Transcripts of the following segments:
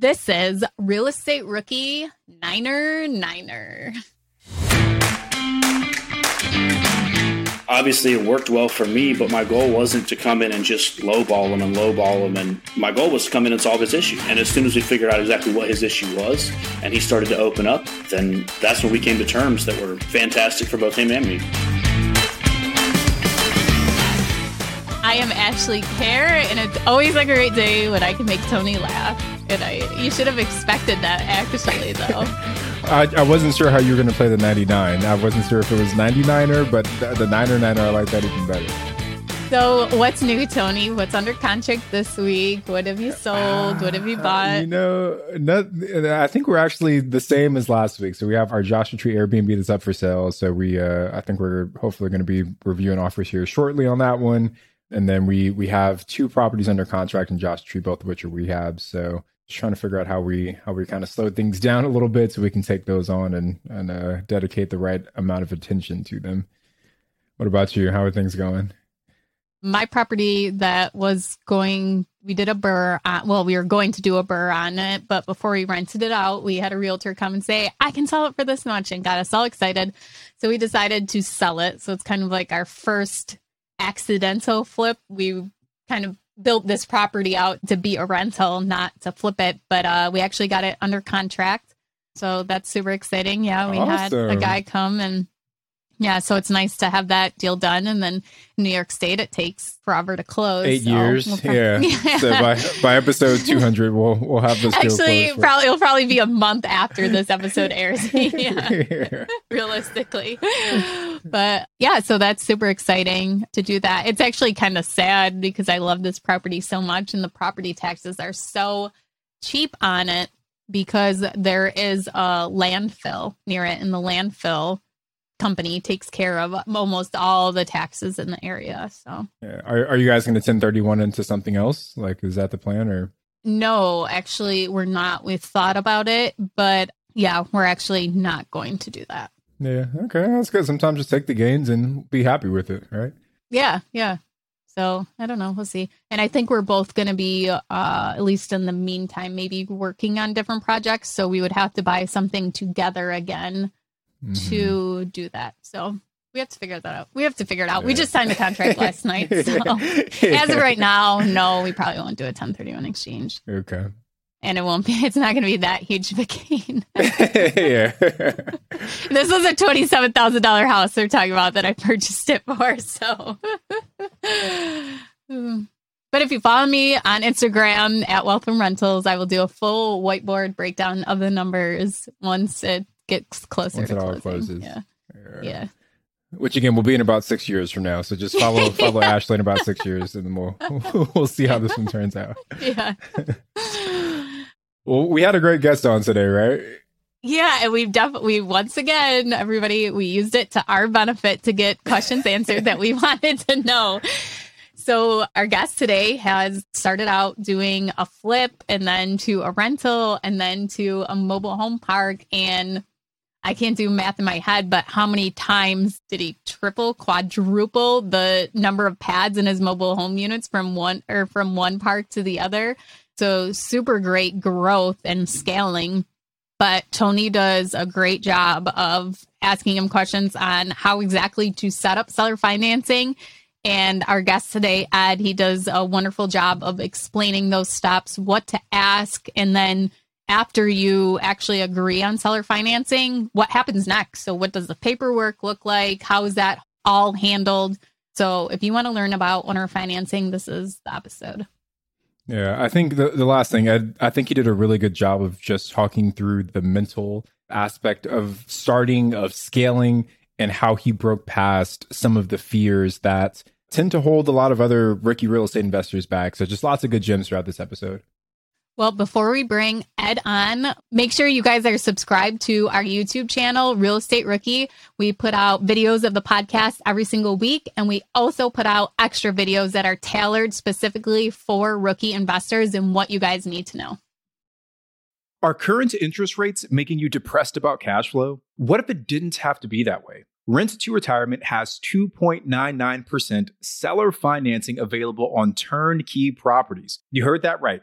This is Real Estate Rookie Niner Niner. obviously it worked well for me, but my goal wasn't to come in and just lowball him and lowball him. And my goal was to come in and solve his issue. And as soon as we figured out exactly what his issue was and he started to open up, then that's when we came to terms that were fantastic for both him and me. I am Ashley Kehr, and it's always like a great day when I can make Tony laugh. And I, you should have expected that actually, though. I, I wasn't sure how you were going to play the 99. I wasn't sure if it was 99er, but the, the Niner Niner, I like that even better. So, what's new, Tony? What's under contract this week? What have you sold? What have you Uh, bought? you know, not, I think we're actually the same as last week. So we have our Joshua Tree Airbnb that's up for sale. So we, uh, I think we're hopefully going to be reviewing offers here shortly on that one. And then we we have two properties under contract in Joshua Tree, both of which are rehabs. So trying to figure out how we how we kind of slow things down a little bit so we can take those on and and uh, dedicate the right amount of attention to them. What about you? How are things going? my property that was going we did a BRRRR on, well we were going to do a BRRRR on it but before we rented it out we had a realtor come and say i can sell it for this much and got us all excited so we decided to sell it so it's kind of like our first accidental flip we kind of built this property out to be a rental not to flip it but uh we actually got it under contract. So that's super exciting. Yeah we had a guy come and yeah, so it's nice to have that deal done. And then New York State, it takes forever to close. Eight so years, we'll prob- yeah. So by by episode two hundred, we'll we'll have this deal Actually, closed. probably it'll probably be a month after this episode airs. yeah, Yeah. realistically. But yeah, so that's super exciting to do that. It's actually kind of sad because I love this property so much, and the property taxes are so cheap on it because there is a landfill near it, and the landfill company takes care of almost all the taxes in the area. So Are are you guys going to ten thirty one into something else? Like, is that the plan or? No, actually, we're not. We've thought about it, but yeah, we're actually not going to do that. Yeah. Okay, that's good. Sometimes just take the gains and be happy with it, right? Yeah, yeah. So I don't know. We'll see. And I think we're both going to be, uh, at least in the meantime, maybe working on different projects. So we would have to buy something together again Mhm. to do that. So we have to figure that out. We have to figure it out. We just signed a contract last night. So as of right now, no, we probably won't do a 1031 exchange. Okay. And it won't be, it's not going to be that huge of a gain. yeah. this was a twenty-seven thousand dollar house they're talking about that I purchased it for. So, but if you follow me on Instagram at Wealth and Rentals, I will do a full whiteboard breakdown of the numbers once it gets closer Once to it all closes. Yeah, yeah. Which again we'll be in about six years from now. So just follow follow Ashley in about six years, and then we'll we'll see how this one turns out. yeah. Well, we had a great guest on today, right? Yeah, and we've definitely once again, everybody, we used it to our benefit to get questions answered that we wanted to know. So our guest today has started out doing a flip and then to a rental and then to a mobile home park. And I can't do math in my head, but how many times did he triple, quadruple the number of pads in his mobile home units from one or from one park to the other? So super great growth and scaling but Tony does a great job of asking him questions on how exactly to set up seller financing. And our guest today, Ed, he does a wonderful job of explaining those steps, what to ask, and then after you actually agree on seller financing, what happens next? So, what does the paperwork look like? How is that all handled? So, if you want to learn about owner financing, this is the episode. Yeah, I think the the last thing I I think he did a really good job of just talking through the mental aspect of starting, of scaling, and how he broke past some of the fears that tend to hold a lot of other rookie real estate investors back. So just lots of good gems throughout this episode. Well, before we bring Ed on, make sure you guys are subscribed to our YouTube channel, Real Estate Rookie. We put out videos of the podcast every single week, and we also put out extra videos that are tailored specifically for rookie investors and what you guys need to know. Are current interest rates making you depressed about cash flow? What if it didn't have to be that way? Rent to Retirement has 2.99% seller financing available on turnkey properties. You heard that right.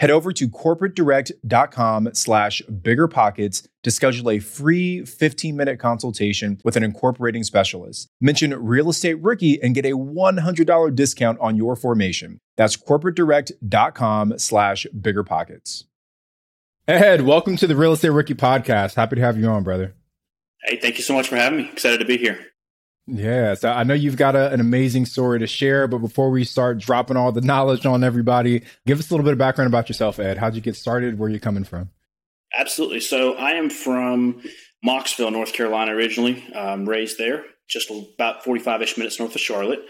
Head over to corporatedirect.com slash biggerpockets to schedule a free 15-minute consultation with an incorporating specialist. Mention Real Estate Rookie and get a $100 discount on your formation. That's corporatedirect.com slash biggerpockets. Ed, welcome to the Real Estate Rookie Podcast. Happy to have you on, brother. Hey, thank you so much for having me. Excited to be here. Yeah, so I know you've got a, an amazing story to share, but before we start dropping all the knowledge on everybody, give us a little bit of background about yourself, Ed. How'd you get started? Where are you coming from? Absolutely. So I am from Mocksville, North Carolina, originally um, raised there, just about 45 ish minutes north of Charlotte.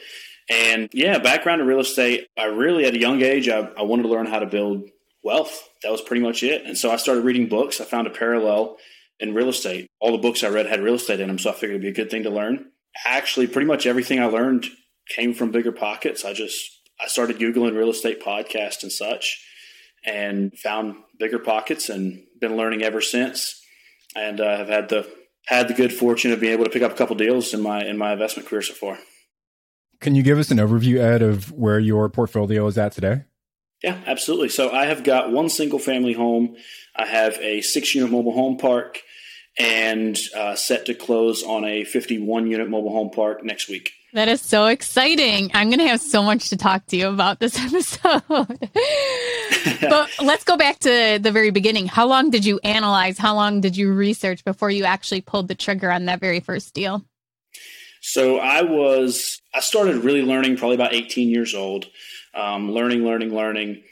And yeah, background in real estate, I really, at a young age, I, I wanted to learn how to build wealth. That was pretty much it. And so I started reading books. I found a parallel in real estate. All the books I read had real estate in them, so I figured it'd be a good thing to learn actually pretty much everything I learned came from bigger pockets. I just I started googling real estate podcasts and such, and found bigger pockets, and been learning ever since. And uh, have had the had the good fortune of being able to pick up a couple deals in my in my investment career so far. Can you give us an overview, Ed, of where your portfolio is at today? Yeah, absolutely. So I have got one single family home. I have a six unit mobile home park and uh, set to close on a 51 unit mobile home park next week. That is so exciting. I'm going to have so much to talk to you about this episode. but let's go back to the very beginning. How long did you analyze? How long did you research before you actually pulled the trigger on that very first deal? So I was, I started really learning probably about 18 years old, um, learning, learning, learning.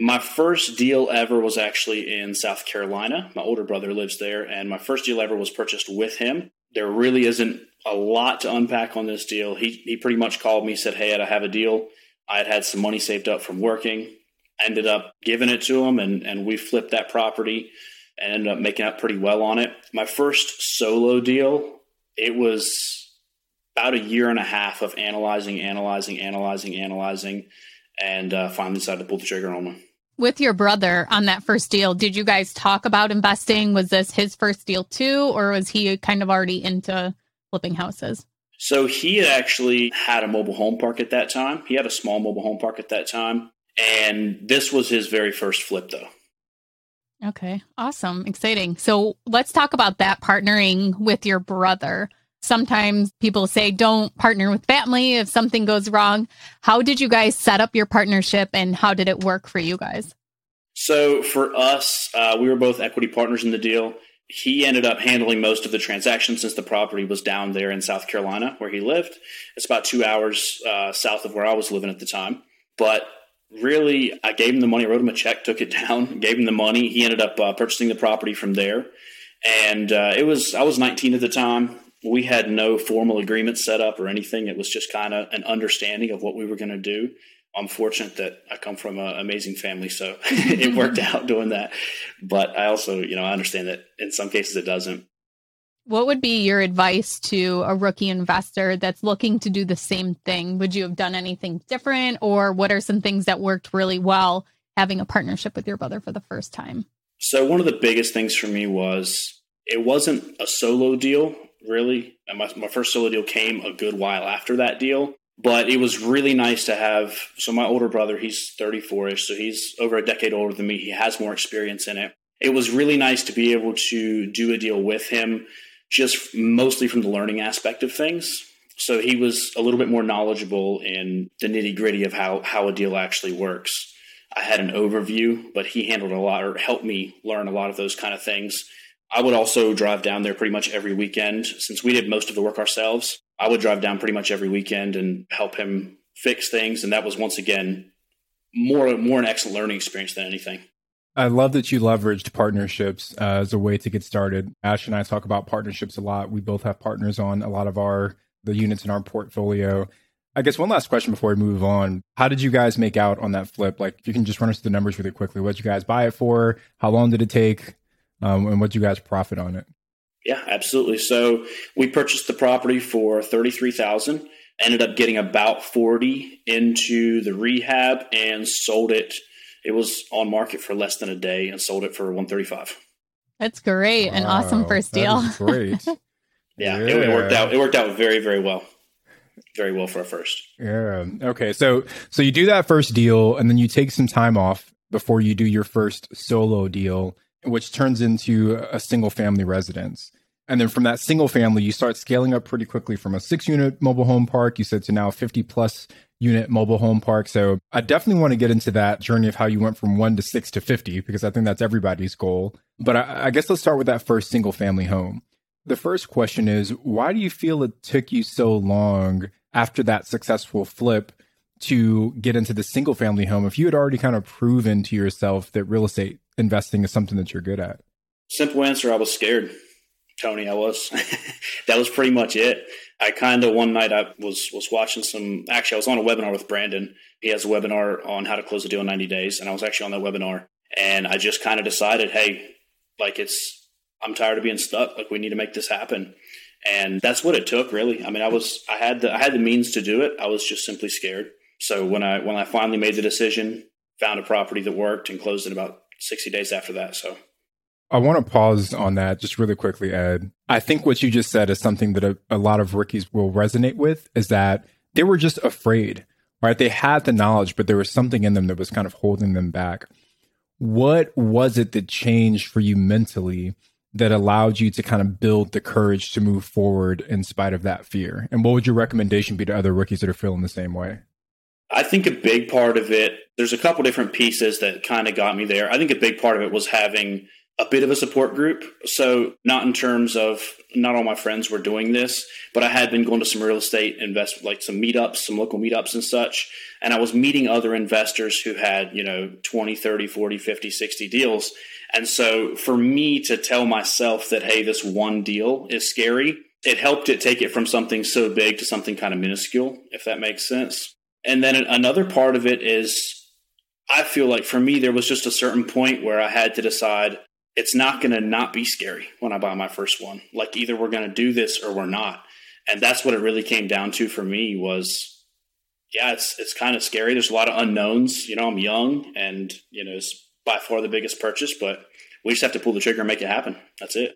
My first deal ever was actually in South Carolina. My older brother lives there, and my first deal ever was purchased with him. There really isn't a lot to unpack on this deal. He he pretty much called me, said, "Hey, I have a deal. I had had some money saved up from working. Ended up giving it to him, and and we flipped that property and ended up making out pretty well on it. My first solo deal, it was about a year and a half of analyzing, analyzing, analyzing, analyzing and uh, finally decided to pull the trigger on one. With your brother on that first deal, did you guys talk about investing? Was this his first deal too, or was he kind of already into flipping houses? So he had actually had a mobile home park at that time. He had a small mobile home park at that time. And this was his very first flip, though. Okay, awesome, exciting. So let's talk about that partnering with your brother. Sometimes people say don't partner with family if something goes wrong. How did you guys set up your partnership and how did it work for you guys? So for us, uh, we were both equity partners in the deal. He ended up handling most of the transactions since the property was down there in South Carolina where he lived. It's about two hours uh, south of where I was living at the time. But really, I gave him the money, wrote him a check, took it down, gave him the money. He ended up uh, purchasing the property from there. And uh, it was I was 19 at the time. We had no formal agreement set up or anything. It was just kind of an understanding of what we were going to do. I'm fortunate that I come from an amazing family, so it worked out doing that. But I also, you know, I understand that in some cases it doesn't. What would be your advice to a rookie investor that's looking to do the same thing? Would you have done anything different, or what are some things that worked really well having a partnership with your brother for the first time? So, one of the biggest things for me was it wasn't a solo deal, really. My, my first solo deal came a good while after that deal, but it was really nice to have. So, my older brother, he's 34 ish, so he's over a decade older than me. He has more experience in it. It was really nice to be able to do a deal with him just mostly from the learning aspect of things. So he was a little bit more knowledgeable in the nitty gritty of how, how a deal actually works. I had an overview, but he handled a lot or helped me learn a lot of those kind of things. I would also drive down there pretty much every weekend. Since we did most of the work ourselves, I would drive down pretty much every weekend and help him fix things. And that was once again more more an excellent learning experience than anything. I love that you leveraged partnerships uh, as a way to get started. Ash and I talk about partnerships a lot. We both have partners on a lot of our the units in our portfolio. I guess one last question before we move on. How did you guys make out on that flip? Like, if you can just run us the numbers really quickly. What did you guys buy it for? How long did it take? Um, and what did you guys profit on it? Yeah, absolutely. So we purchased the property for thirty three thousand. Ended up getting about forty into the rehab and sold it it was on market for less than a day and sold it for 135 that's great wow, an awesome first deal great yeah, yeah. It, it, worked out it worked out very very well very well for a first yeah okay so so you do that first deal and then you take some time off before you do your first solo deal which turns into a single family residence and then from that single family you start scaling up pretty quickly from a six unit mobile home park you said to now 50 plus unit mobile home park. So I definitely want to get into that journey of how you went from one to six to 50, because I think that's everybody's goal. But I, I, guess let's start with that first single family home. The first question is why do you feel it took you so long after that successful flip to get into the single family home if you had already kind of proven to yourself that real estate investing is something that you're good at? Simple answer I was scared. Tony, I was. that was pretty much it. I kind of one night I was was watching some. Actually, I was on a webinar with Brandon. He has a webinar on how to close a deal in 90 days, and I was actually on that webinar. And I just kind of decided, hey, like it's I'm tired of being stuck. Like we need to make this happen. And that's what it took, really. I mean, I was I had the I had the means to do it. I was just simply scared. So when I when I finally made the decision, found a property that worked, and closed it about 60 days after that. So I want to pause on that just really quickly, Ed. I think what you just said is something that a, a, lot of rookies will resonate with is that they were just afraid, right? They had the knowledge, but there was something in them that was kind of holding them back. What was it that changed for you mentally that allowed you to kind of build the courage to move forward in spite of that fear? And what would your recommendation be to other rookies that are feeling the same way? I think a big part of it, there's a couple different pieces that kind of got me there. I think a big part of it was having a bit of a support group. So not in terms of not all my friends were doing this, but I had been going to some real estate invest like some meetups, some local meetups and such. And I was meeting other investors who had, you know, 20, 30, 40, 50, 60 deals. And so for me to tell myself that, hey, this one deal is scary, it helped it take it from something so big to something kind of minuscule, if that makes sense. And then another part of it is I feel like for me, there was just a certain point where I had to decide it's not going to not be scary when I buy my first one. Like either we're going to do this or we're not. And that's what it really came down to for me was yeah, it's it's kind of scary. There's a lot of unknowns. You know, I'm young, and you know, it's by far the biggest purchase, but we just have to pull the trigger and make it happen. That's it.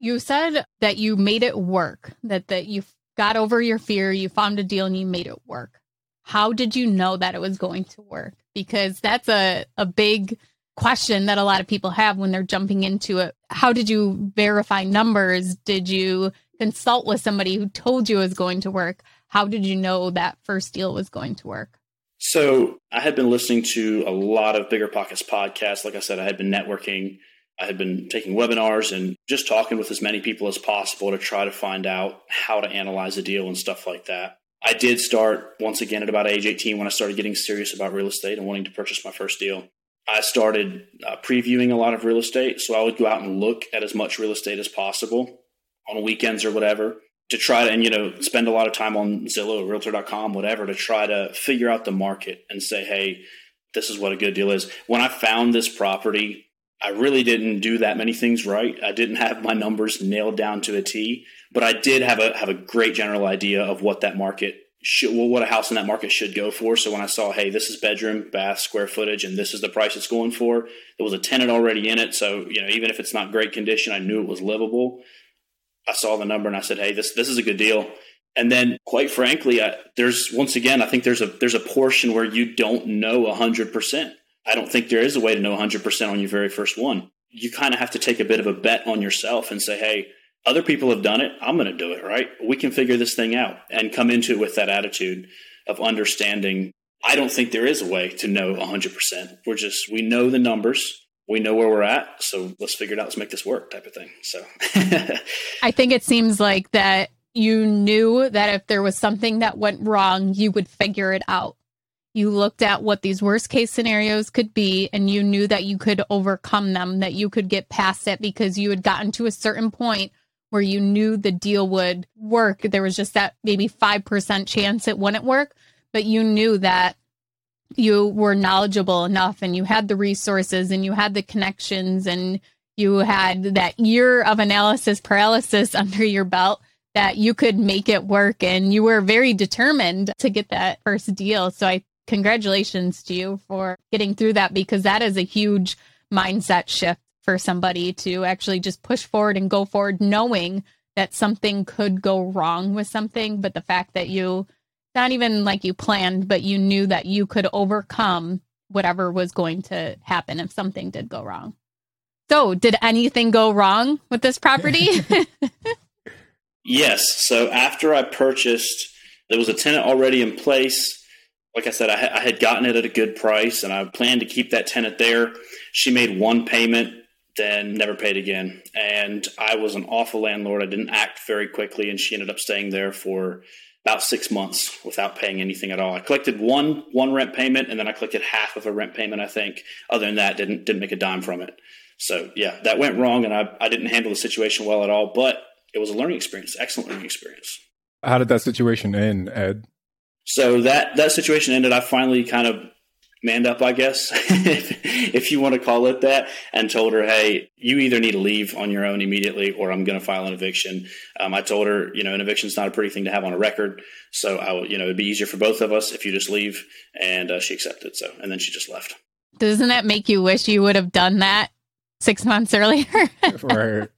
You said that you made it work. That that you got over your fear. You found a deal and you made it work. How did you know that it was going to work? Because that's a a big question that a lot of people have when they're jumping into it. How did you verify numbers? Did you consult with somebody who told you it was going to work? How did you know that first deal was going to work? So I had been listening to a lot of Bigger Pockets podcasts. Like I said, I had been networking. I had been taking webinars and just talking with as many people as possible to try to find out how to analyze a deal and stuff like that. I did start once again at about age 18 when I started getting serious about real estate and wanting to purchase my first deal. I started uh, previewing a lot of real estate. So I would go out and look at as much real estate as possible on weekends or whatever to try to, and you know, spend a lot of time on Zillow, Realtor.com, whatever, to try to figure out the market and say, hey, this is what a good deal is. When I found this property, I really didn't do that many things right. I didn't have my numbers nailed down to a T, but I did have a have a great general idea of what that market should, well, what a house in that market should go for. So when I saw, hey, this is bedroom, bath, square footage, and this is the price it's going for, there was a tenant already in it. So you know, even if it's not great condition, I knew it was livable. I saw the number and I said, "Hey, this this is a good deal." And then, quite frankly, I, there's once again, I think there's a there's a portion where you don't know hundred percent. I don't think there is a way to know hundred percent on your very first one. You kind of have to take a bit of a bet on yourself and say, "Hey, other people have done it. I'm going to do it. Right? We can figure this thing out." And come into it with that attitude of understanding. I don't think there is a way to know hundred percent. We're just we know the numbers we know where we're at, so let's figure it out. Let's make this work, type of thing. So, I think it seems like that you knew that if there was something that went wrong, you would figure it out. You looked at what these worst case scenarios could be, and you knew that you could overcome them, that you could get past it because you had gotten to a certain point where you knew the deal would work. There was just that maybe 5% chance it wouldn't work, but you knew that you were knowledgeable enough and you had the resources and you had the connections and you had that year of analysis paralysis under your belt that you could make it work. And you were very determined to get that first deal. So i congratulations to you for getting through that because that is a huge mindset shift for somebody to actually just push forward and go forward knowing that something could go wrong with something but the fact that you not even like you planned, but you knew that you could overcome whatever was going to happen if something did go wrong. So, did anything go wrong with this property? yes. So, after I purchased, there was a tenant already in place. Like I said, I, ha- I had gotten it at a good price and I planned to keep that tenant there. She made one payment, then never paid again. And I was an awful landlord. I didn't act very quickly, and she ended up staying there for about six months without paying anything at all. I collected one one rent payment, and then I collected half of a rent payment. I think. Other than that, didn't didn't make a dime from it. So yeah, that went wrong, and I I didn't handle the situation well at all. But it was a learning experience, excellent learning experience. How did that situation end, Ed? So that that situation ended. I finally kind of manned up, I guess, if, you want to call it that, and told her, hey, you either need to leave on your own immediately or I'm going to file an eviction. Um, I told her, you know, an eviction is not a pretty thing to have on a record. So I will, you know, it'd be easier for both of us if you just leave. And uh, she accepted. So, and then she just left. Doesn't that make you wish you would have done that six months earlier? right.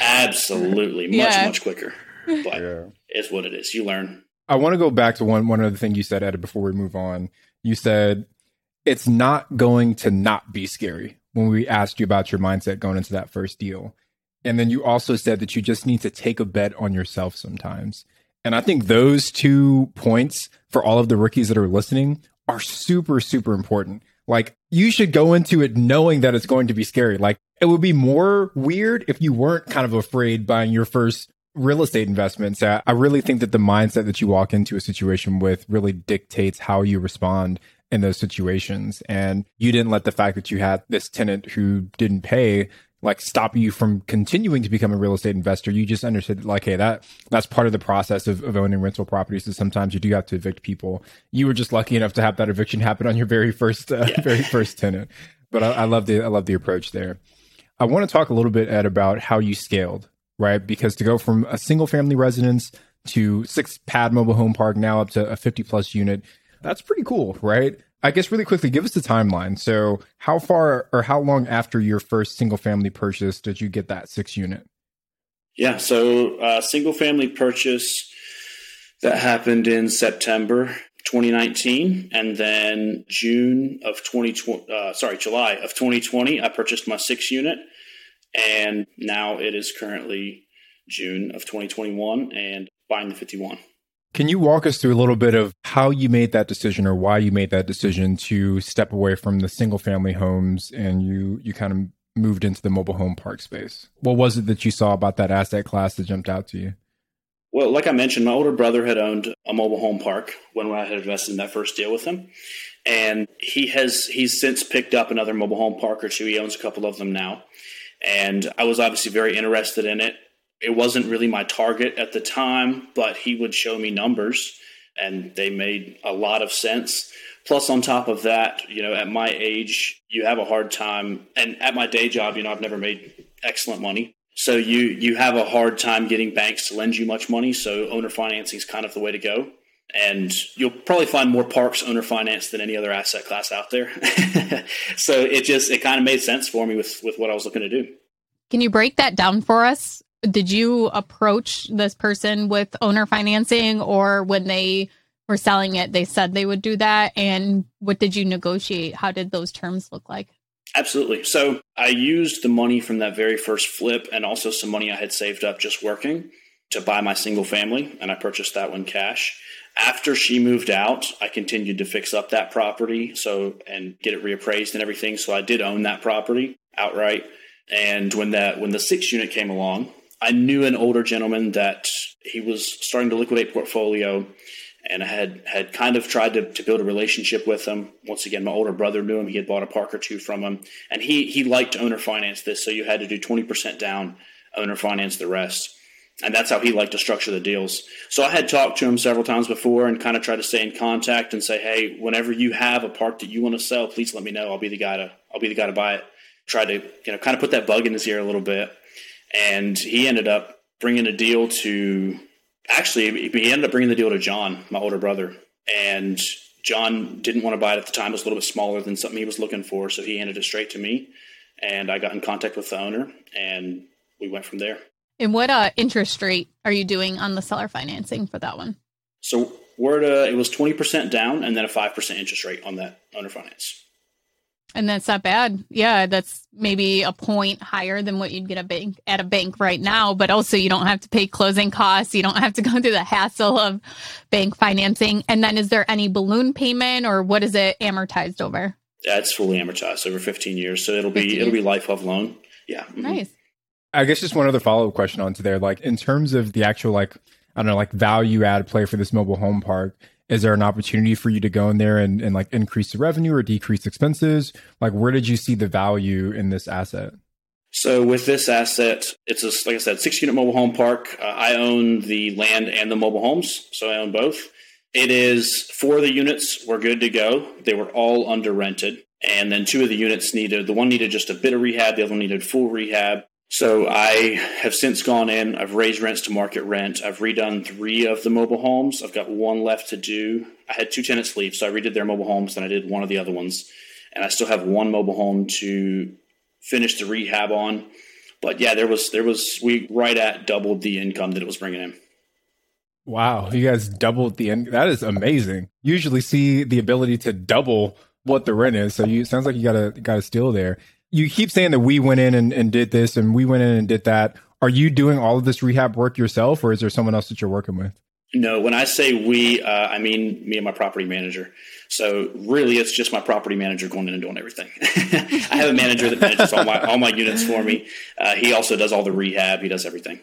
Absolutely. Much, yeah. much quicker. But yeah. it's what it is. You learn. I want to go back to one one other thing you said, Ed, before we move on. You said it's not going to not be scary when we asked you about your mindset going into that first deal. And then you also said that you just need to take a bet on yourself sometimes. And I think those two points for all of the rookies that are listening are super, super important. Like you should go into it knowing that it's going to be scary. Like it would be more weird if you weren't kind of afraid buying your first real estate investments. I really think that the mindset that you walk into a situation with really dictates how you respond in those situations. And you didn't let the fact that you had this tenant who didn't pay like stop you from continuing to become a real estate investor. You just understood like, hey, that that's part of the process of, of owning rental properties. Is sometimes you do have to evict people. You were just lucky enough to have that eviction happen on your very first uh, yeah. very first tenant. But I, I love the I love the approach there. I want to talk a little bit Ed about how you scaled, right? Because to go from a single family residence to six pad mobile home park now up to a 50 plus unit That's pretty cool, right? I guess really quickly, give us the timeline. So, how far or how long after your first single family purchase did you get that six unit? Yeah, so uh, single family purchase that happened in September 2019, and then June of 2020. Uh, sorry, July of 2020, I purchased my six unit, and now it is currently June of 2021, and buying the 51. Can you walk us through a little bit of how you made that decision or why you made that decision to step away from the single family homes and you you kind of moved into the mobile home park space? What was it that you saw about that asset class that jumped out to you? Well, like I mentioned, my older brother had owned a mobile home park when I had invested in that first deal with him. And he has he's since picked up another mobile home park or two. He owns a couple of them now. And I was obviously very interested in it it wasn't really my target at the time, but he would show me numbers and they made a lot of sense. Plus, on top of that, you know, at my age, you have a hard time. And at my day job, you know, I've never made excellent money. So you you have a hard time getting banks to lend you much money. So owner financing is kind of the way to go. And you'll probably find more parks owner finance than any other asset class out there. so it just it kind of made sense for me with with what I was looking to do. Can you break that down for us? Did you approach this person with owner financing or when they were selling it they said they would do that? And what did you negotiate? How did those terms look like? Absolutely. So i used the money from that very first flip and also some money i had saved up just working to buy my single family and i purchased that one cash. After she moved out i continued to fix up that property so and get it reappraised and everything. So i did own that property outright. And when that when the six unit came along I knew an older gentleman that he was starting to liquidate portfolio and I had had kind of tried to, to build a relationship with him. Once again, my older brother knew him. He had bought a park or two from him, and he he liked to owner finance this. So you had to do twenty percent down, owner finance the rest, and that's how he liked to structure the deals. So I had talked to him several times before and kind of tried to stay in contact and say, hey, whenever you have a park that you want to sell, please let me know. I'll be the guy to I'll be the guy to buy it. Try to you know kind of put that bug in his ear a little bit and he ended up bringing a deal to actually he ended up bringing the deal to John, my older brother, and John didn't want to buy it at the time. It was a little bit smaller than something he was looking for, so he handed it straight to me, and I got in contact with the owner, and we went from there. And what uh, interest rate are you doing on the seller financing for that one? So we're at a, it was twenty percent down, and then a five percent interest rate on that owner finance. And that's not bad. Yeah, that's maybe a point higher than what you'd get a bank at a bank right now, but also you don't have to pay closing costs. You don't have to go through the hassle of bank financing. And then is there any balloon payment or what is it amortized over? Yeah, it's fully amortized over 15 years. So it'll be it'll be life of loan. Yeah. Mm-hmm. Nice. I guess just one other follow up question onto there. Like in terms of the actual like I don't know, like value add play for this mobile home park is there an opportunity for you to go in there and, and like increase the revenue or decrease expenses? Like, where did you see the value in this asset? So with this asset, it's a, like I said, six unit mobile home park. Uh, I own the land and the mobile homes, so I own both. It is four of the units were good to go. They were all under rented, and then two of the units needed. The one needed just a bit of rehab. The other needed full rehab. So I have since gone in. I've raised rents to market rent. I've redone three of the mobile homes. I've got one left to do. I had two tenants leave, so I redid their mobile homes, and I did one of the other ones, and I still have one mobile home to finish the rehab on. But yeah, there was there was we right at doubled the income that it was bringing in. Wow, you guys doubled the end. That is amazing. Usually see the ability to double what the rent is. So you sounds like you got a got a steal there you keep saying that we went in and, and did this and we went in and did that. Are you doing all of this rehab work yourself, or is there someone else that you're working with? No, when I say we, uh, I mean me and my property manager. So really, it's just my property manager going in and doing everything. I have a manager that manages all my all my units for me. Uh, he also does all the rehab. He does everything.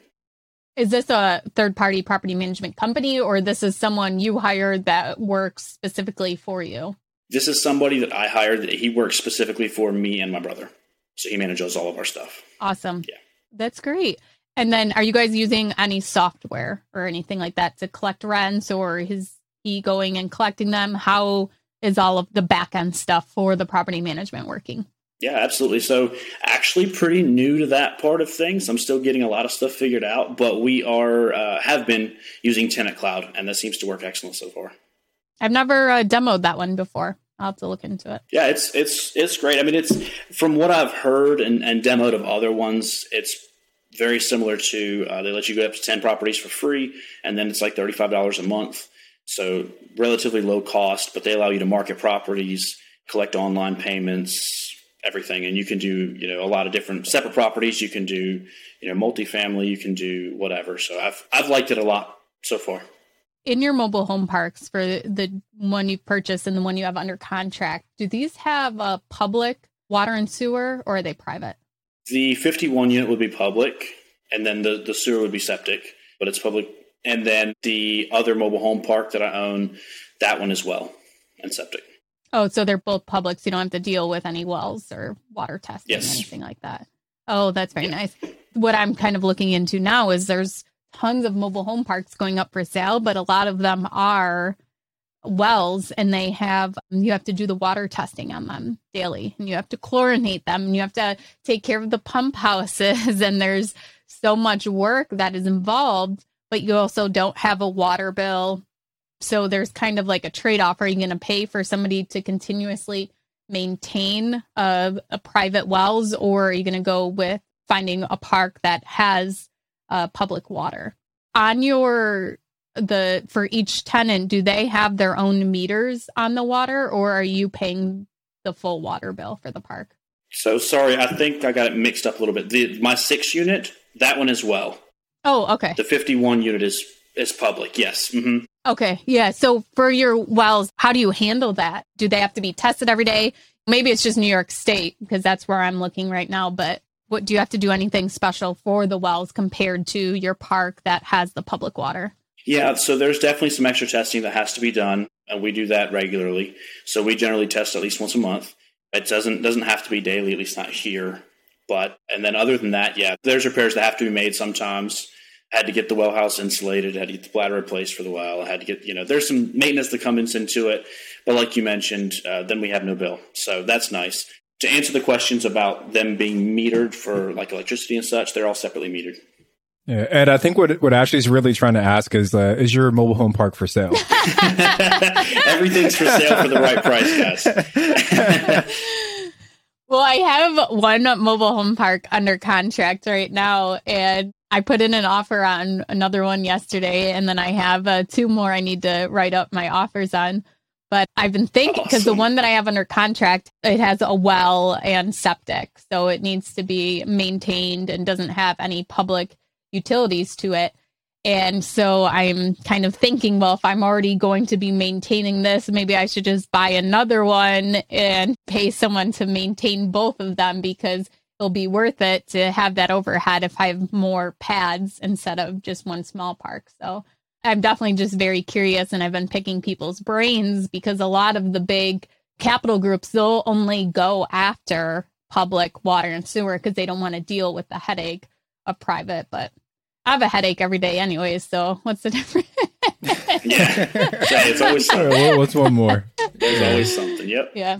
Is this a third party property management company, or this is someone you hired that works specifically for you? This is somebody that I hired. That he works specifically for me and my brother. So he manages all of our stuff. Awesome. Yeah. That's great. And then are you guys using any software or anything like that to collect rents or is he going and collecting them? How is all of the back end stuff for the property management working? Yeah, absolutely. So, actually, pretty new to that part of things. I'm still getting a lot of stuff figured out, but we are uh, have been using Tenant Cloud, and that seems to work excellent so far. I've never uh, demoed that one before. I'll have to look into it. Yeah, it's it's it's great. I mean, it's from what I've heard and, and demoed of other ones, it's very similar to uh, they let you go up to ten properties for free, and then it's like thirty five dollars a month. So relatively low cost, but they allow you to market properties, collect online payments, everything, and you can do you know a lot of different separate properties. You can do you know multifamily. You can do whatever. So I've I've liked it a lot so far. In your mobile home parks for the one you've purchased and the one you have under contract, do these have a public water and sewer or are they private? The 51 unit would be public, and then the, the sewer would be septic, but it's public. And then the other mobile home park that I own, that one as well, and septic. Oh, so they're both public, so you don't have to deal with any wells or water testing, Yes. anything like that. Oh, that's very Yeah. nice. What I'm kind of looking into now is there's tons of mobile home parks going up for sale, but a lot of them are wells and they have you have to do the water testing on them daily. And you have to chlorinate them and you have to take care of the pump houses. And there's so much work that is involved but you also don't have a water bill. So there's kind of like a trade-off. Are you going to pay for somebody to continuously maintain a, a private wells or are you going to go with finding a park that has uh, public water on your the for each tenant do they have their own meters on the water or are you paying the full water bill for the park So sorry, I think I got it mixed up a little bit. The, my six unit, that one as well. oh okay The 51 unit is is public. Yes. Mm-hmm. okay yeah so for your wells how do you handle that do they have to be tested every day maybe it's just new york state because that's where i'm looking right now but what do you have to do anything special for the wells compared to your park that has the public water Yeah. So there's definitely some extra testing that has to be done, and we do that regularly. So we generally test at least once a month. It doesn't doesn't have to be daily, at least not here. But and then other than that, yeah, there's repairs that have to be made sometimes. Had to get the well house insulated. Had to get the bladder replaced for the well. Had to get you know there's some maintenance that comes into it. But like you mentioned, uh, then we have no bill, so that's nice. To answer the questions about them being metered for like electricity and such, they're all separately metered. Yeah, Ed, I think what what Ashley's really trying to ask is, uh, is your mobile home park for sale? Everything's for sale for the right price, guys. Well, I have one mobile home park under contract right now, and I put in an offer on another one yesterday, and then I have uh, two more I need to write up my offers on. But I've been thinking because the one that I have under contract, it has a well and septic, so it needs to be maintained and doesn't have any public utilities to it. And so I'm kind of thinking, well, if I'm already going to be maintaining this, maybe I should just buy another one and pay someone to maintain both of them because it'll be worth it to have that overhead if I have more pads instead of just one small park. So I'm definitely just very curious and I've been picking people's brains because a lot of the big capital groups, they'll only go after public water and sewer because they don't want to deal with the headache of private. But I have a headache every day anyways, so what's the difference? Yeah. Say, it's always All right, well, what's one more? there's always something. Yep. yeah.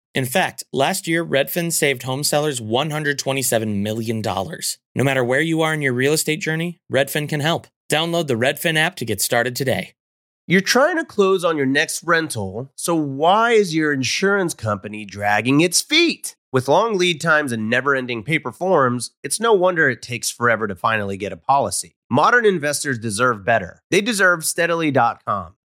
In fact, last year, Redfin saved home sellers $127 million. No matter where you are in your real estate journey, Redfin can help. Download the Redfin app to get started today. You're trying to close on your next rental, so why is your insurance company dragging its feet? With long lead times and never ending paper forms, it's no wonder it takes forever to finally get a policy. Modern investors deserve better. They deserve steadily.com.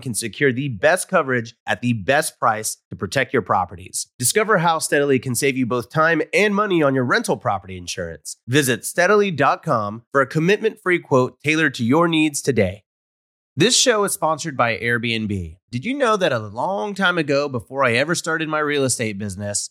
can secure the best coverage at the best price to protect your properties. Discover how Steadily can save you both time and money on your rental property insurance. Visit steadily.com for a commitment free quote tailored to your needs today. This show is sponsored by Airbnb. Did you know that a long time ago, before I ever started my real estate business,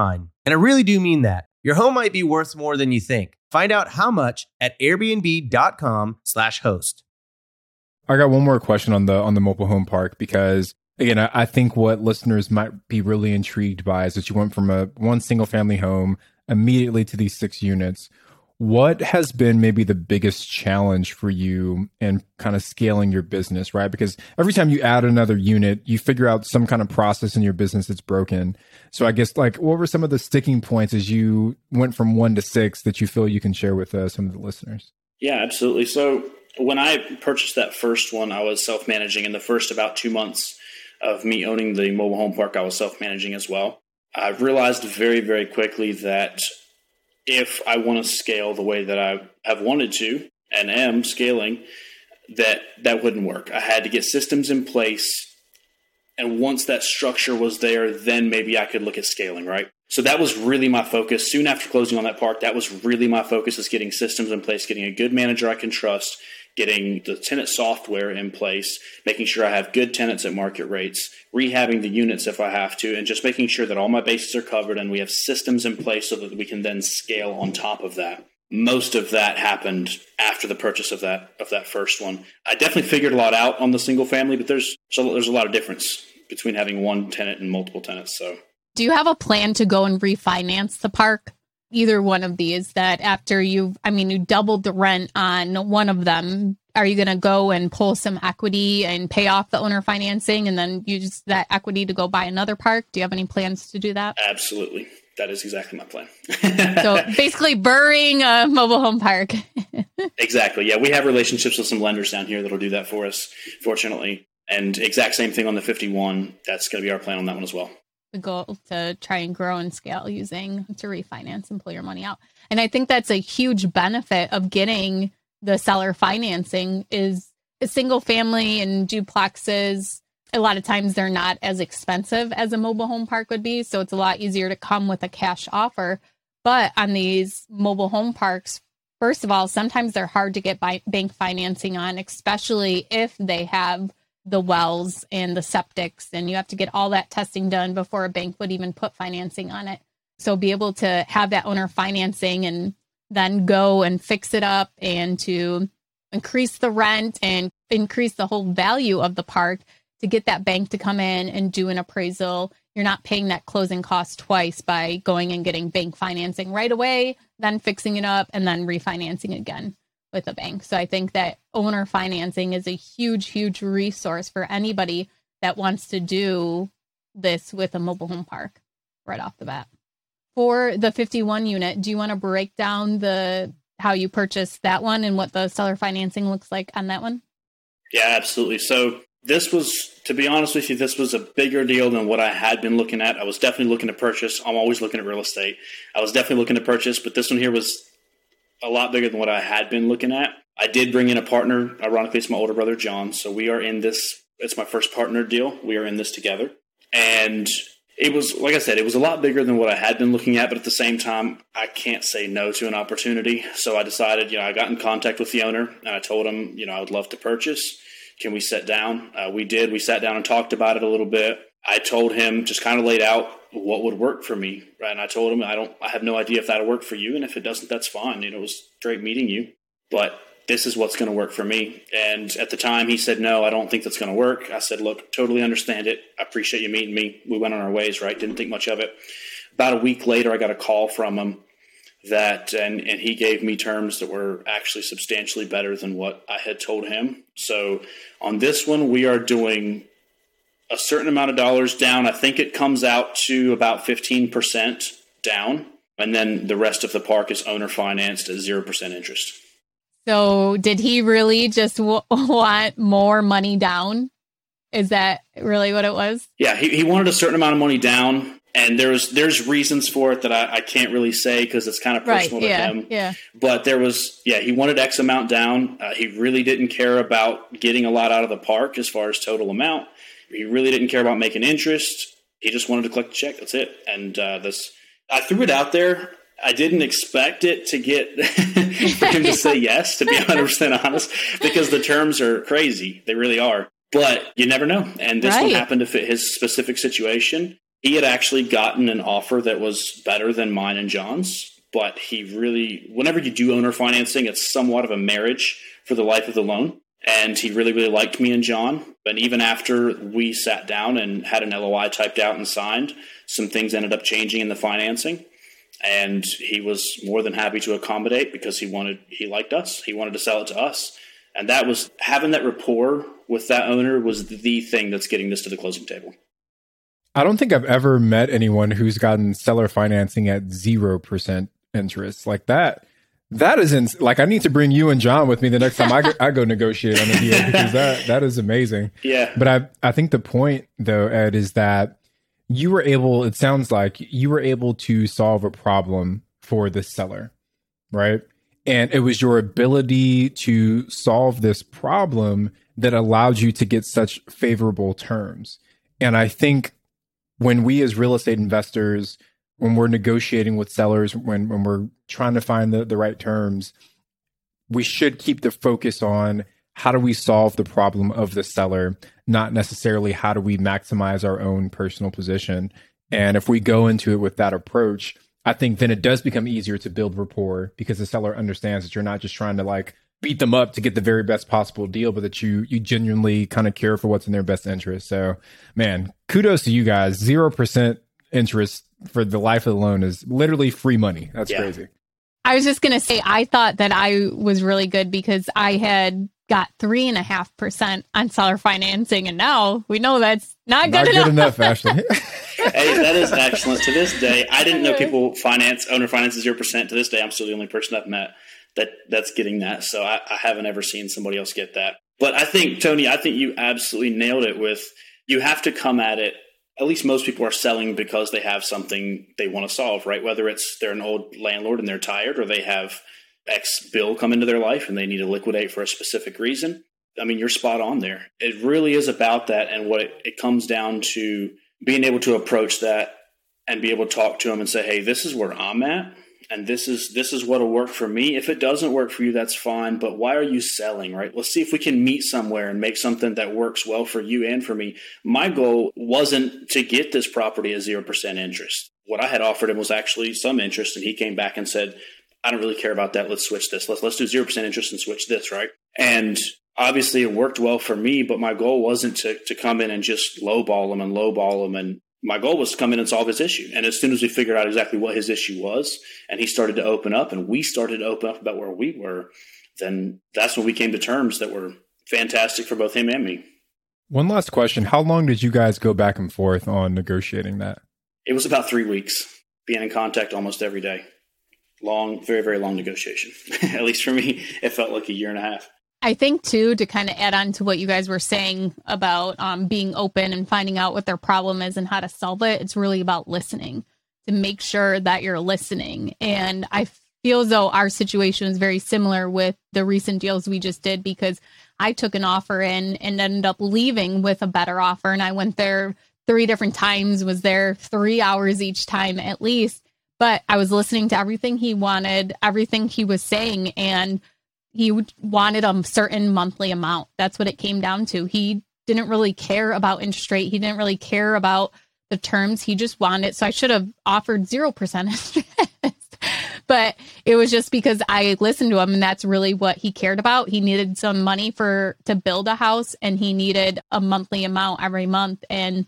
And I really do mean that. Your home might be worth more than you think. Find out how much at airbnb.com/slash host. I got one more question on the on the mobile home park because again, I, I think what listeners might be really intrigued by is that you went from a one single family home immediately to these six units. What has been maybe the biggest challenge for you in kind of scaling your business, right? Because every time you add another unit, you figure out some kind of process in your business that's broken. So I guess like what were some of the sticking points as you went from one to six that you feel you can share with uh, some of the listeners? Yeah, absolutely. So when I purchased that first one, I was self managing. In the first about two months of me owning the mobile home park, I was self managing as well. I realized very, very quickly that if I want to scale the way that I have wanted to and am scaling, that that wouldn't work. I had to get systems in place. And once that structure was there, then maybe I could look at scaling, right? So that was really my focus. Soon after closing on that park, that was really my focus is getting systems in place, getting a good manager I can trust, getting the tenant software in place, making sure I have good tenants at market rates, rehabbing the units if I have to, and just making sure that all my bases are covered and we have systems in place so that we can then scale on top of that. Most of that happened after the purchase of that of that first one. I definitely figured a lot out on the single family, but there's so there's a lot of difference between having one tenant and multiple tenants. So, do you have a plan to go and refinance the park? Either one of these that after you've I mean you doubled the rent on one of them are you going to go and pull some equity and pay off the owner financing and then use that equity to go buy another park? Do you have any plans to do that? Absolutely. That is exactly my plan. So basically BRRRRing a mobile home park. Exactly. Yeah we have relationships with some lenders down here that'll do that for us fortunately. And exact same thing on the 51 that's going to be our plan on that one as well the goal to try and grow and scale using to refinance and pull your money out. And I think that's a huge benefit of getting the seller financing is a single family and duplexes. A lot of times they're not as expensive as a mobile home park would be. So it's a lot easier to come with a cash offer. But on these mobile home parks, first of all, sometimes they're hard to get bank financing on, especially if they have the wells and the septics, and you have to get all that testing done before a bank would even put financing on it. So be able to have that owner financing and then go and fix it up and to increase the rent and increase the whole value of the park to get that bank to come in and do an appraisal. You're not paying that closing cost twice by going and getting bank financing right away, then fixing it up, and then refinancing again with a bank. So I think that owner financing is a huge, huge resource for anybody that wants to do this with a mobile home park right off the bat. For the 51 unit, do you want to break down the how you purchased that one and what the seller financing looks like on that one? Yeah, absolutely. So this was, to be honest with you, this was a bigger deal than what I had been looking at. I was definitely looking to purchase. I'm always looking at real estate. I was definitely looking to purchase, but this one here was a lot bigger than what I had been looking at. I did bring in a partner. Ironically, it's my older brother, John. So we are in this. It's my first partner deal. We are in this together. And it was, like I said, it was a lot bigger than what I had been looking at. But at the same time, I can't say no to an opportunity. So I decided, you know, I got in contact with the owner and I told him, you know, I would love to purchase. Can we sit down? Uh, we did. We sat down and talked about it a little bit. I told him, just kind of laid out what would work for me, right? And I told him, I don't, I have no idea if that'll work for you, and if it doesn't, that's fine. You know, it was great meeting you, but this is what's going to work for me. And at the time, he said, No, I don't think that's going to work. I said, Look, totally understand it. I appreciate you meeting me. We went on our ways, right? Didn't think much of it. About a week later, I got a call from him that, and, and he gave me terms that were actually substantially better than what I had told him. So on this one, we are doing a certain amount of dollars down. I think it comes out to about 15% down. And then the rest of the park is owner financed at 0% interest. So, did he really just w- want more money down? Is that really what it was? Yeah, he, he wanted a certain amount of money down. And there's there's reasons for it that I, I can't really say because it's kind of personal right, to yeah, him. Yeah. But there was, yeah, he wanted X amount down. Uh, he really didn't care about getting a lot out of the park as far as total amount. He really didn't care about making interest. He just wanted to collect the check. That's it. And uh, this, I threw it out there. I didn't expect it to get for him to say yes. To be 100 percent honest, because the terms are crazy. They really are. But you never know. And this one Right. happened to fit his specific situation. He had actually gotten an offer that was better than mine and John's. But he really, whenever you do owner financing, it's somewhat of a marriage for the life of the loan and he really really liked me and John. But even after we sat down and had an LOI typed out and signed, some things ended up changing in the financing, and he was more than happy to accommodate because he wanted he liked us. He wanted to sell it to us, and that was having that rapport with that owner was the thing that's getting this to the closing table. I don't think I've ever met anyone who's gotten seller financing at 0% interest like that. That isn't like I need to bring you and John with me the next time I go, I go negotiate on a deal because that that is amazing. Yeah, But I I think the point though Ed is that you were able it sounds like you were able to solve a problem for the seller, right? And it was your ability to solve this problem that allowed you to get such favorable terms. And I think when we as real estate investors when we're negotiating with sellers when when we're trying to find the, the right terms we should keep the focus on how do we solve the problem of the seller not necessarily how do we maximize our own personal position. And if we go into it with that approach i think then it does become easier to build rapport because the seller understands that you're not just trying to like beat them up to get the very best possible deal but that you you genuinely kind of care for what's in their best interest. So man kudos to you guys. 0% interest for the life of the loan is literally free money that's Yeah. crazy I was just going to say, I thought that I was really good because I had got three and a half percent on seller financing. And now we know that's not, not good, good enough. enough ashley hey, that is excellent. To this day, I didn't know people finance owner finance zero percent. To this day, I'm still the only person I've met that that's getting that. So I, I haven't ever seen somebody else get that. But I think Tony, I think you absolutely nailed it. With you have to come at it. At least most people are selling because they have something they want to solve, right? Whether it's they're an old landlord and they're tired, or they have X bill come into their life and they need to liquidate for a specific reason. I mean, you're spot on there. It really is about that, and what it, it comes down to being able to approach that and be able to talk to them and say, "Hey, this is where I'm at, and this is this is what'll work for me. If it doesn't work for you, that's fine. But why are you selling? Right? Let's see if we can meet somewhere and make something that works well for you and for me. My goal wasn't to get this property at zero percent interest. What I had offered him was actually some interest, and he came back and said, "I don't really care about that. Let's switch this. Let's let's do zero percent interest and switch this." Right? And obviously it worked well for me, but my goal wasn't to, to come in and just lowball him and lowball him. And my goal was to come in and solve his issue. And as soon as we figured out exactly what his issue was, and he started to open up, and we started to open up about where we were, then that's when we came to terms that were fantastic for both him and me. One last question. How long did you guys go back and forth on negotiating that? It was about three weeks, being in contact almost every day. Long, very, very long negotiation. At least for me, it felt like a year and a half. I think too to kind of add on to what you guys were saying about um, being open and finding out what their problem is and how to solve it. It's really about listening to make sure that you're listening. And I feel as though our situation is very similar with the recent deals we just did because I took an offer in and ended up leaving with a better offer. And I went there three different times, was there three hours each time at least. But I was listening to everything he wanted, everything he was saying, and he wanted a certain monthly amount. That's what it came down to. He didn't really care about interest rate. He didn't really care about the terms. He just wanted. So I should have offered 0% interest but it was just because I listened to him and that's really what he cared about. He needed some money for to build a house and he needed a monthly amount every month and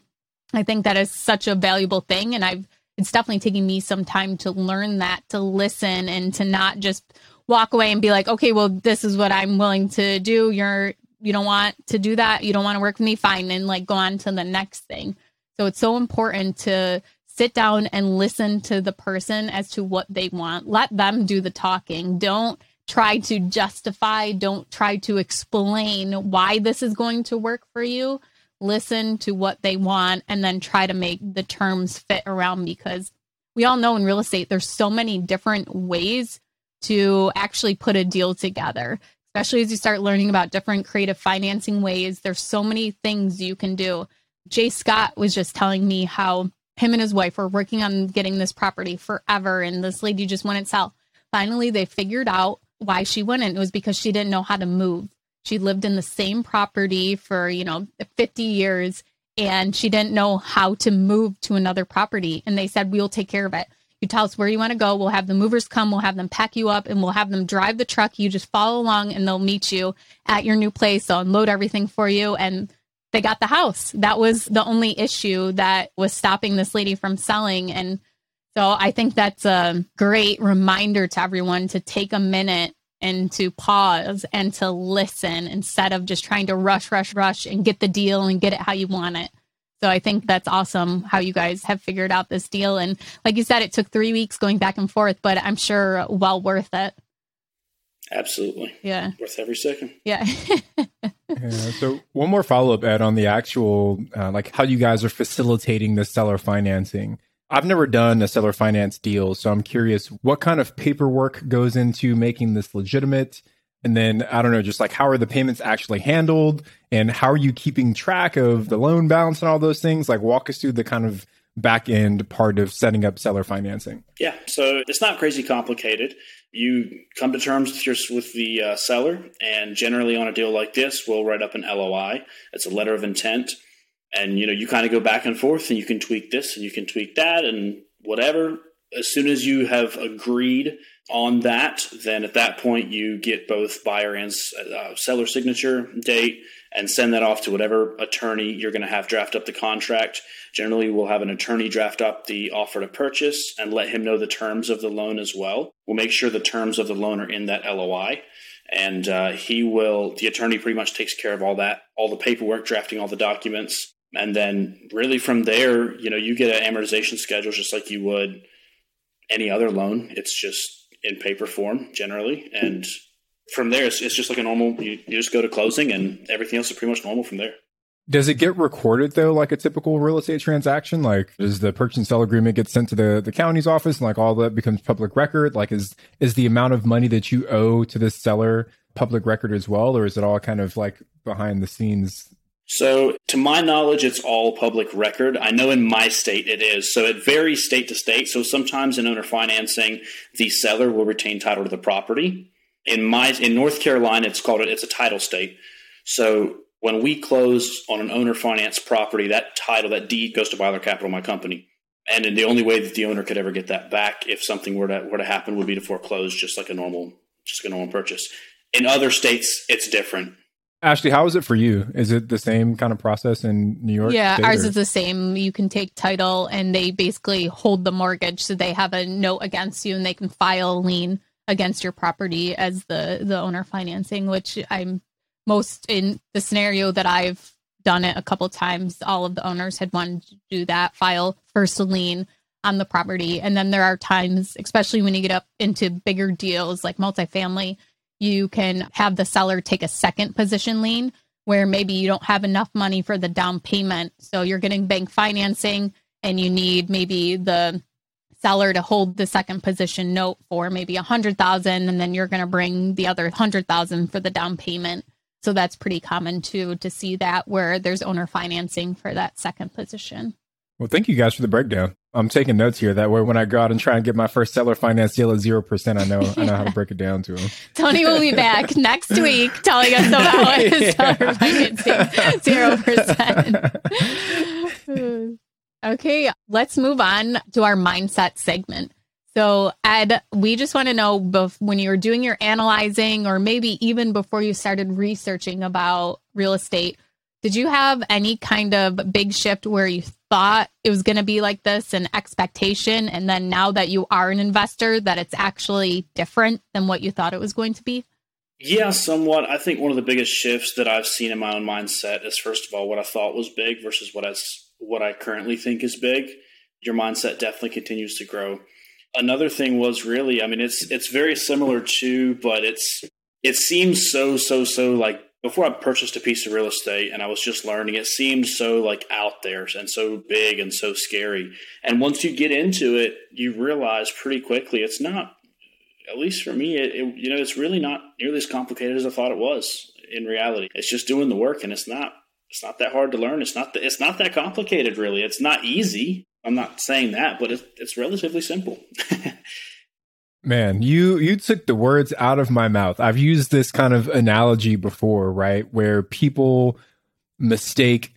I think that is such a valuable thing and I've it's definitely taking me some time to learn that to listen and to not just walk away and be like, "Okay, well this is what I'm willing to do. You're you don't want to do that. You don't want to work with me, fine." And like go on to the next thing. So it's so important to sit down and listen to the person as to what they want. Let them do the talking. Don't try to justify, don't try to explain why this is going to work for you. Listen to what they want and then try to make the terms fit around because we all know in real estate there's so many different ways to actually put a deal together especially as you start learning about different creative financing ways. There's so many things you can do. J Scott was just telling me how him and his wife were working on getting this property forever and this lady just wouldn't sell. Finally they figured out why she wouldn't. It was because she didn't know how to move. She lived in the same property for you know 50 years and she didn't know how to move to another property. And they said we'll take care of it you tell us where you want to go we'll have the movers come we'll have them pack you up and we'll have them drive the truck you just follow along and they'll meet you at your new place they'll unload everything for you and they got the house. That was the only issue that was stopping this lady from selling. And so I think that's a great reminder to everyone to take a minute and to pause and to listen instead of just trying to rush, rush, rush and get the deal and get it how you want it. So I think that's awesome how you guys have figured out this deal. And like you said, it took three weeks going back and forth, but I'm sure well worth it. Absolutely. Yeah. Worth every second. Yeah. yeah. So one more follow up, Ed, on the actual uh, like how you guys are facilitating the seller financing. I've never done a seller finance deal, so I'm curious what kind of paperwork goes into making this legitimate. And then I don't know, just like how are the payments actually handled, and how are you keeping track of the loan balance and all those things? Like walk us through the kind of back end part of setting up seller financing. Yeah, so it's not crazy complicated you come to terms with your with the uh, seller, and generally on a deal like this, we'll write up an LOI. It's a letter of intent, and you know you kind of go back and forth, and you can tweak this and you can tweak that, and whatever. As soon as you have agreed on that, then at that point you get both buyer and uh, seller signature date and send that off to whatever attorney you're going to have draft up the contract. Generally, we'll have an attorney draft up the offer to purchase and let him know the terms of the loan as well. We'll make sure the terms of the loan are in that LOI. And uh, he will, the attorney pretty much takes care of all that, all the paperwork, drafting all the documents. And then, really, from there, you know, you get an amortization schedule just like you would any other loan. It's just in paper form generally. Hmm. And from there, it's, it's just like a normal. You, you just go to closing, and everything else is pretty much normal from there. Does it get recorded though, like a typical real estate transaction? Like, does the purchase and sell agreement get sent to the, the county's office, and like all that becomes public record? Like, is is the amount of money that you owe to this seller public record as well, or is it all kind of like behind the scenes? So, to my knowledge, it's all public record. I know in my state it is. So, it varies state to state. So, sometimes in owner financing, the seller will retain title to the property in my in North Carolina, it's called it's a title state. So when we close on an owner finance property, that title, that deed goes to Byler Capital, my company. And the only way that the owner could ever get that back, if something were to were to happen, would be to foreclose, just like a normal, just like a normal purchase. In other states, it's different. Ashley, how is it for you? Is it the same kind of process in New York? Yeah, State, ours or? is the same. You can take title and they basically hold the mortgage. So they have a note against you and they can file a lien against your property as the the owner financing which i'm most in the scenario that i've done it a couple times all of the owners had wanted to do that file first lien on the property and then there are times especially when you get up into bigger deals like multifamily you can have the seller take a second position lien where maybe you don't have enough money for the down payment. So you're getting bank financing and you need maybe the seller to hold the second position note for maybe a hundred thousand and then you're going to bring the other hundred thousand for the down payment. So that's pretty common too to see that where there's owner financing for that second position. Well thank you guys for the breakdown i'm taking notes here that way when i go out and try and get my first seller finance deal at 0% i know i know how to break it down to him. tony will be back next week telling us about his seller financing 0% Okay, let's move on to our mindset segment. So, Ed, we just want to know bef- when you were doing your analyzing, or maybe even before you started researching about real estate, did you have any kind of big shift where you thought it was going to be like this, an expectation, and then now that you are an investor, that it's actually different than what you thought it was going to be? Yeah, somewhat. I think one of the biggest shifts that I've seen in my own mindset is, first of all, what I thought was big versus what I what I currently think is big, your mindset definitely continues to grow. Another thing was really, I mean, it's it's very similar to, but it's it seems so so so like before I purchased a piece of real estate and I was just learning, it seemed so like out there and so big and so scary. And once you get into it, you realize pretty quickly it's not. At least for me, it, it you know it's really not nearly as complicated as I thought it was. In reality, it's just doing the work, and it's not it's not that hard to learn. It's not that, it's not that complicated, really. It's not easy. I'm not saying that, but it's, it's relatively simple. Man, you you took the words out of my mouth. I've used this kind of analogy before, right? Where people mistake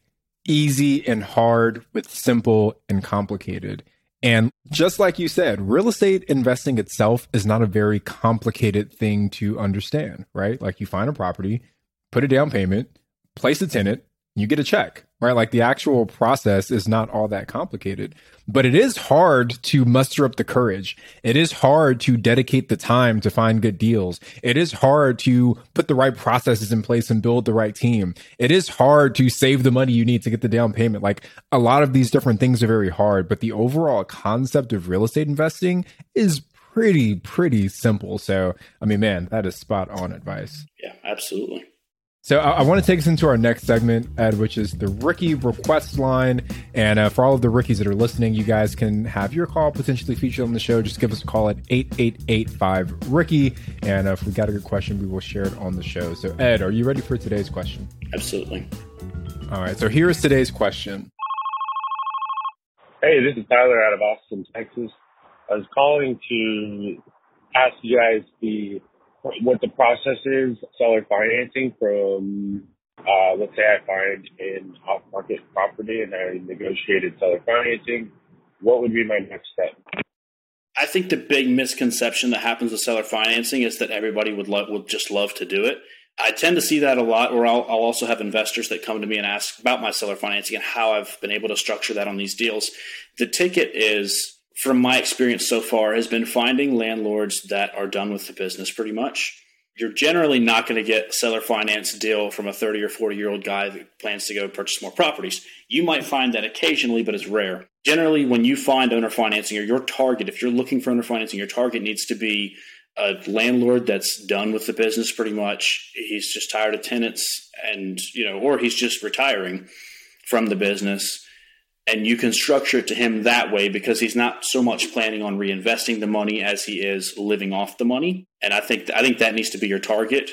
easy and hard with simple and complicated. And just like you said, real estate investing itself is not a very complicated thing to understand, right? Like you find a property, put a down payment, place a tenant, you get a check, right? Like the actual process is not all that complicated, but it is hard to muster up the courage. It is hard to dedicate the time to find good deals. It is hard to put the right processes in place and build the right team. It is hard to save the money you need to get the down payment. Like a lot of these different things are very hard, but the overall concept of real estate investing is pretty, pretty simple. So, I mean, man, that is spot on advice. Yeah, absolutely. So I, I want to take us into our next segment, Ed, which is the Rookie request line. And uh, for all of the rookies that are listening, you guys can have your call potentially featured on the show. Just give us a call at 8885 Rookie. And uh, if we got a good question, we will share it on the show. So Ed, are you ready for today's question? Absolutely. All right. So here's today's question. Hey, this is Tyler out of Austin, Texas. I was calling to ask you guys the what the process is, seller financing from, uh, let's say I find an off market property and I negotiated seller financing, what would be my next step? I think the big misconception that happens with seller financing is that everybody would love, would just love to do it. I tend to see that a lot, or I'll, I'll, also have investors that come to me and ask about my seller financing and how I've been able to structure that on these deals. The ticket is from my experience so far, has been finding landlords that are done with the business pretty much. You're generally not going to get a seller finance deal from a 30 or 40 year old guy that plans to go purchase more properties. You might find that occasionally, but it's rare. Generally, when you find owner financing or your target, if you're looking for owner financing, your target needs to be a landlord that's done with the business pretty much. He's just tired of tenants and, you know, or he's just retiring from the business and you can structure it to him that way because he's not so much planning on reinvesting the money as he is living off the money. And I think I think that needs to be your target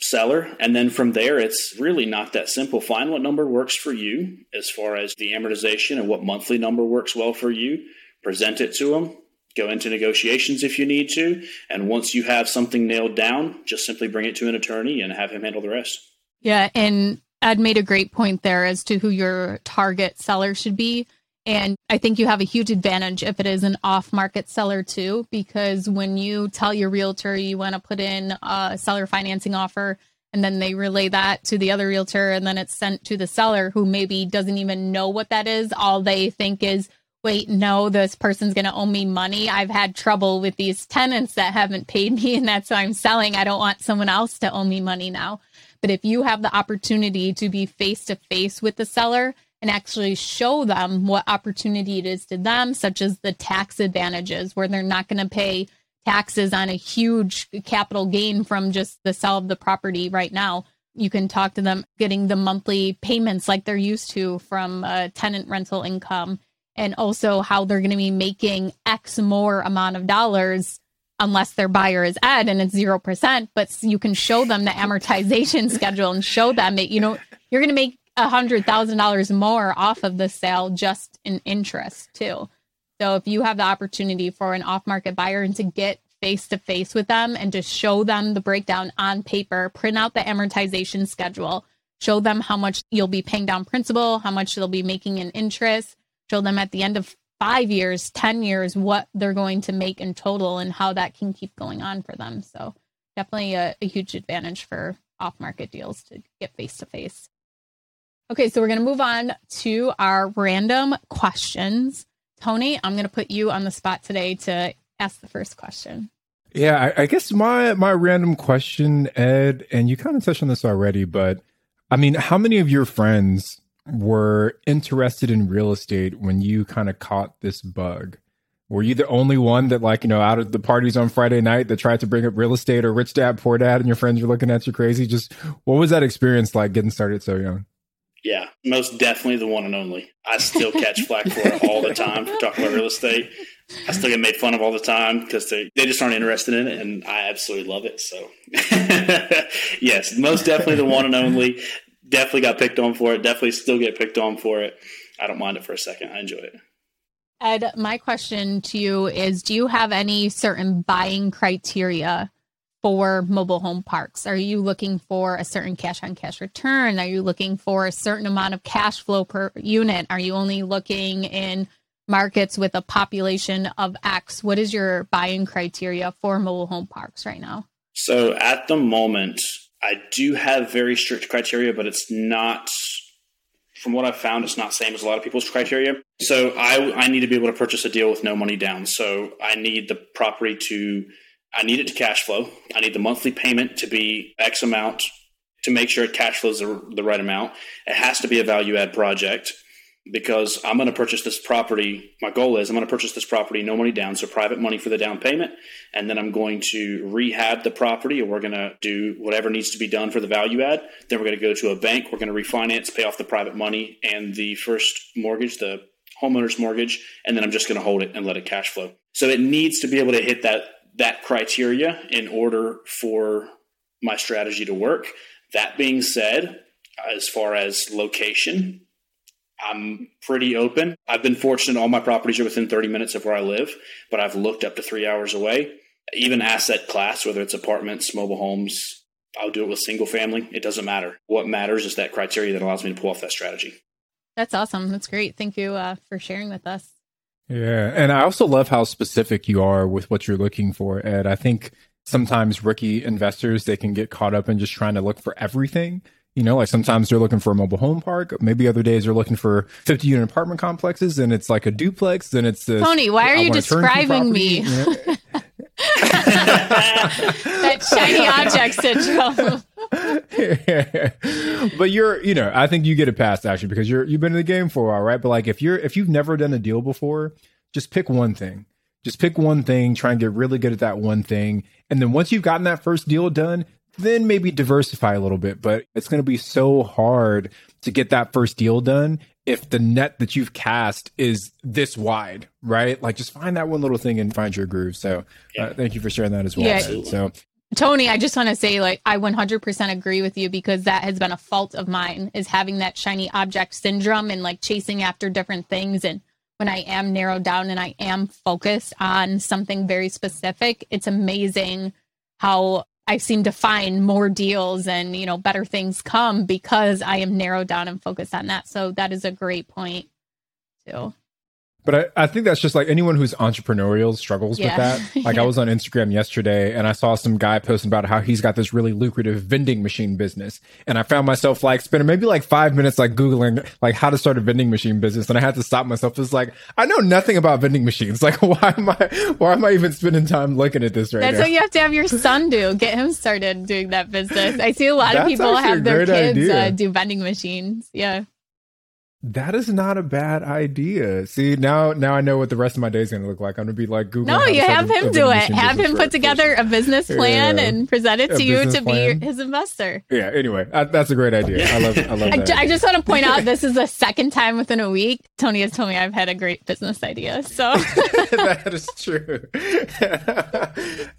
seller. And then from there, it's really not that simple. Find what number works for you as far as the amortization and what monthly number works well for you. Present it to him. Go into negotiations if you need to. And once you have something nailed down, just simply bring it to an attorney and have him handle the rest. Yeah. And Ed made a great point there as to who your target seller should be. And I think you have a huge advantage if it is an off market seller too, because when you tell your realtor you want to put in a seller financing offer and then they relay that to the other realtor and then it's sent to the seller who maybe doesn't even know what that is, all they think is, wait, no, this person's going to owe me money. I've had trouble with these tenants that haven't paid me and that's why I'm selling. I don't want someone else to owe me money now. But if you have the opportunity to be face to face with the seller and actually show them what opportunity it is to them, such as the tax advantages, where they're not going to pay taxes on a huge capital gain from just the sale of the property right now. You can talk to them getting the monthly payments like they're used to from a tenant rental income and also how they're going to be making X more amount of dollars unless their buyer is Ed and it's 0%. But you can show them the amortization schedule and show them that, you know, you're going to make $100,000 more off of the sale just in interest too. So if you have the opportunity for an off market buyer and to get face to face with them and just show them the breakdown on paper, print out the amortization schedule, show them how much you'll be paying down principal, how much they'll be making in interest, show them at the end of five years, 10 years, what they're going to make in total and how that can keep going on for them. So, definitely a, a huge advantage for off market deals to get face to face. Okay, so we're going to move on to our random questions. Tony, I'm going to put you on the spot today to ask the first question. Yeah, I, I guess my my random question, Ed, and you kind of touched on this already, but I mean, how many of your friends were interested in real estate when you kind of caught this bug? Were you the only one that, like, you know, out of the parties on Friday night that tried to bring up real estate or rich dad, poor dad, and your friends were looking at you crazy? Just what was that experience like getting started so young? Yeah, most definitely the one and only. I still catch flack for it all the time for talking about real estate. I still get made fun of all the time because they, they just aren't interested in it, and I absolutely love it. So, yes, most definitely the one and only definitely got picked on for it. Definitely still get picked on for it. I don't mind it for a second. I enjoy it. Ed, my question to you is Do you have any certain buying criteria for mobile home parks? Are you looking for a certain cash on cash return? Are you looking for a certain amount of cash flow per unit? Are you only looking in markets with a population of X? What is your buying criteria for mobile home parks right now? So at the moment, I do have very strict criteria, but it's not from what I've found, it's not same as a lot of people's criteria. So I I need to be able to purchase a deal with no money down. So I need the property to I need it to cash flow. I need the monthly payment to be X amount to make sure it cash flows the, the right amount. It has to be a value add project because I'm going to purchase this property. My goal is I'm going to purchase this property, no money down, so private money for the down payment. And then I'm going to rehab the property, or we're going to do whatever needs to be done for the value add. Then we're going to go to a bank. We're going to refinance, pay off the private money and the first mortgage, the homeowner's mortgage. And then I'm just going to hold it and let it cash flow. So it needs to be able to hit that, that criteria in order for my strategy to work. That being said, as far as location, I'm pretty open. I've been fortunate all my properties are within 30 minutes of where I live, but I've looked up to three hours away. Even asset class, whether it's apartments, mobile homes, I'll do it with single family. It doesn't matter. What matters is that criteria that allows me to pull off that strategy. That's awesome. That's great. Thank you uh, for sharing with us. Yeah. And I also love how specific you are with what you're looking for, Ed. I think sometimes rookie investors, they can get caught up in just trying to look for everything you know, like sometimes they're looking for a mobile home park. Maybe other days they're looking for 50 unit apartment complexes and it's like a duplex. Then it's this, Tony, why are you describing me? that shiny object syndrome. but you're, you know, I think you get it past actually because you're, you've been in the game for a while, right? But like if you're, if you've never done a deal before, just pick one thing. Just pick one thing, try and get really good at that one thing. And then once you've gotten that first deal done, then maybe diversify a little bit. But it's going to be so hard to get that first deal done if the net that you've cast is this wide, right? Like just find that one little thing and find your groove. So uh, thank you for sharing that as well. Yeah. So Tony, I just want to say, like, I 100% agree with you because that has been a fault of mine is having that shiny object syndrome and like chasing after different things. And when I am narrowed down and I am focused on something very specific, it's amazing how I seem to find more deals and, you know, better things come because I am narrowed down and focused on that. So that is a great point too. But I, I think that's just like anyone who's entrepreneurial struggles yeah. with that. Like. I was on Instagram yesterday and I saw some guy posting about how he's got this really lucrative vending machine business. And I found myself like spending maybe like five minutes like Googling like how to start a vending machine business. And I had to stop myself. It's like, I know nothing about vending machines. Like why am I, why am I even spending time looking at this right That's now? That's what you have to have your son do. Get him started doing that business. I see a lot of people have their kids uh, do vending machines. Yeah. That is not a bad idea. See, now now I know what the rest of my day is going to look like. I'm going to be like Google. No, you have him do it. Have him put together a business plan yeah. and present it to you to plan. be his investor. Yeah. Anyway, I, that's a great idea. I love. I love. I, I, just want to point out this is the second time within a week Tony has told me I've had a great business idea. So that is true.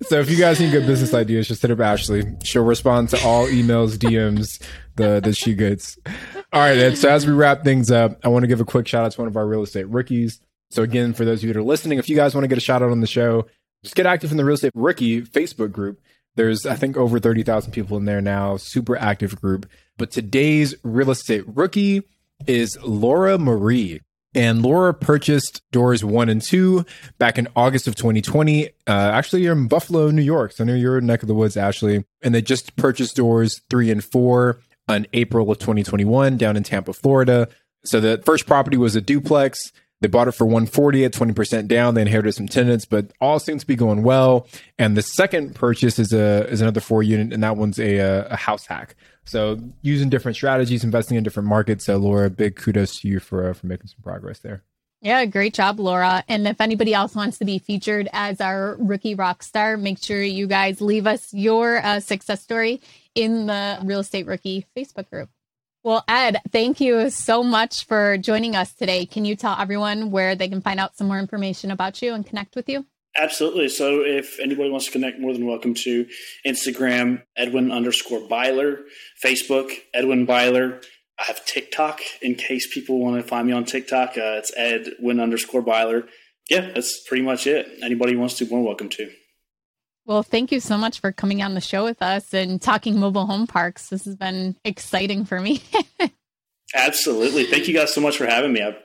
so if you guys need good business ideas, just hit up Ashley. She'll respond to all emails, DMs the that she gets. All right. So as we wrap things up, I want to give a quick shout out to one of our real estate rookies. So again, for those of you that are listening, if you guys want to get a shout out on the show, just get active in the real estate rookie Facebook group. There's I think over thirty thousand people in there now. Super active group. But today's real estate rookie is Laura Marie. And Laura purchased doors one and two back in August of 2020. Uh, actually, you're in Buffalo, New York. So I know you're neck of the woods, Ashley. And they just purchased doors three and four in April of 2021 down in Tampa, Florida. So the first property was a duplex. They bought it for 140 at 20% down. They inherited some tenants, but all seems to be going well. And the second purchase is a is another four unit, and that one's a, a house hack. So using different strategies, investing in different markets. So Laura, big kudos to you for uh, for making some progress there. Yeah, great job, Laura. And if anybody else wants to be featured as our rookie rock star, make sure you guys leave us your uh, success story in the Real Estate Rookie Facebook group. Well, Ed, thank you so much for joining us today. Can you tell everyone where they can find out some more information about you and connect with you? Absolutely. So if anybody wants to connect, more than welcome to Instagram, Edwin underscore Byler, Facebook, Edwin Byler. I have TikTok in case people want to find me on TikTok. Uh, it's Edwin underscore Byler. Yeah, that's pretty much it. Anybody wants to, more welcome to. Well, thank you so much for coming on the show with us and talking mobile home parks. This has been exciting for me. Absolutely. Thank you guys so much for having me. I've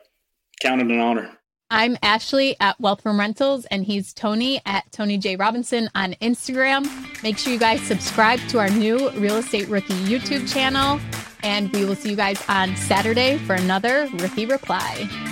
counted an honor. I'm Ashley at Wealth from Rentals, and he's Tony at Tony J. Robinson on Instagram. Make sure you guys subscribe to our new Real Estate Rookie YouTube channel, and we will see you guys on Saturday for another Rookie Reply.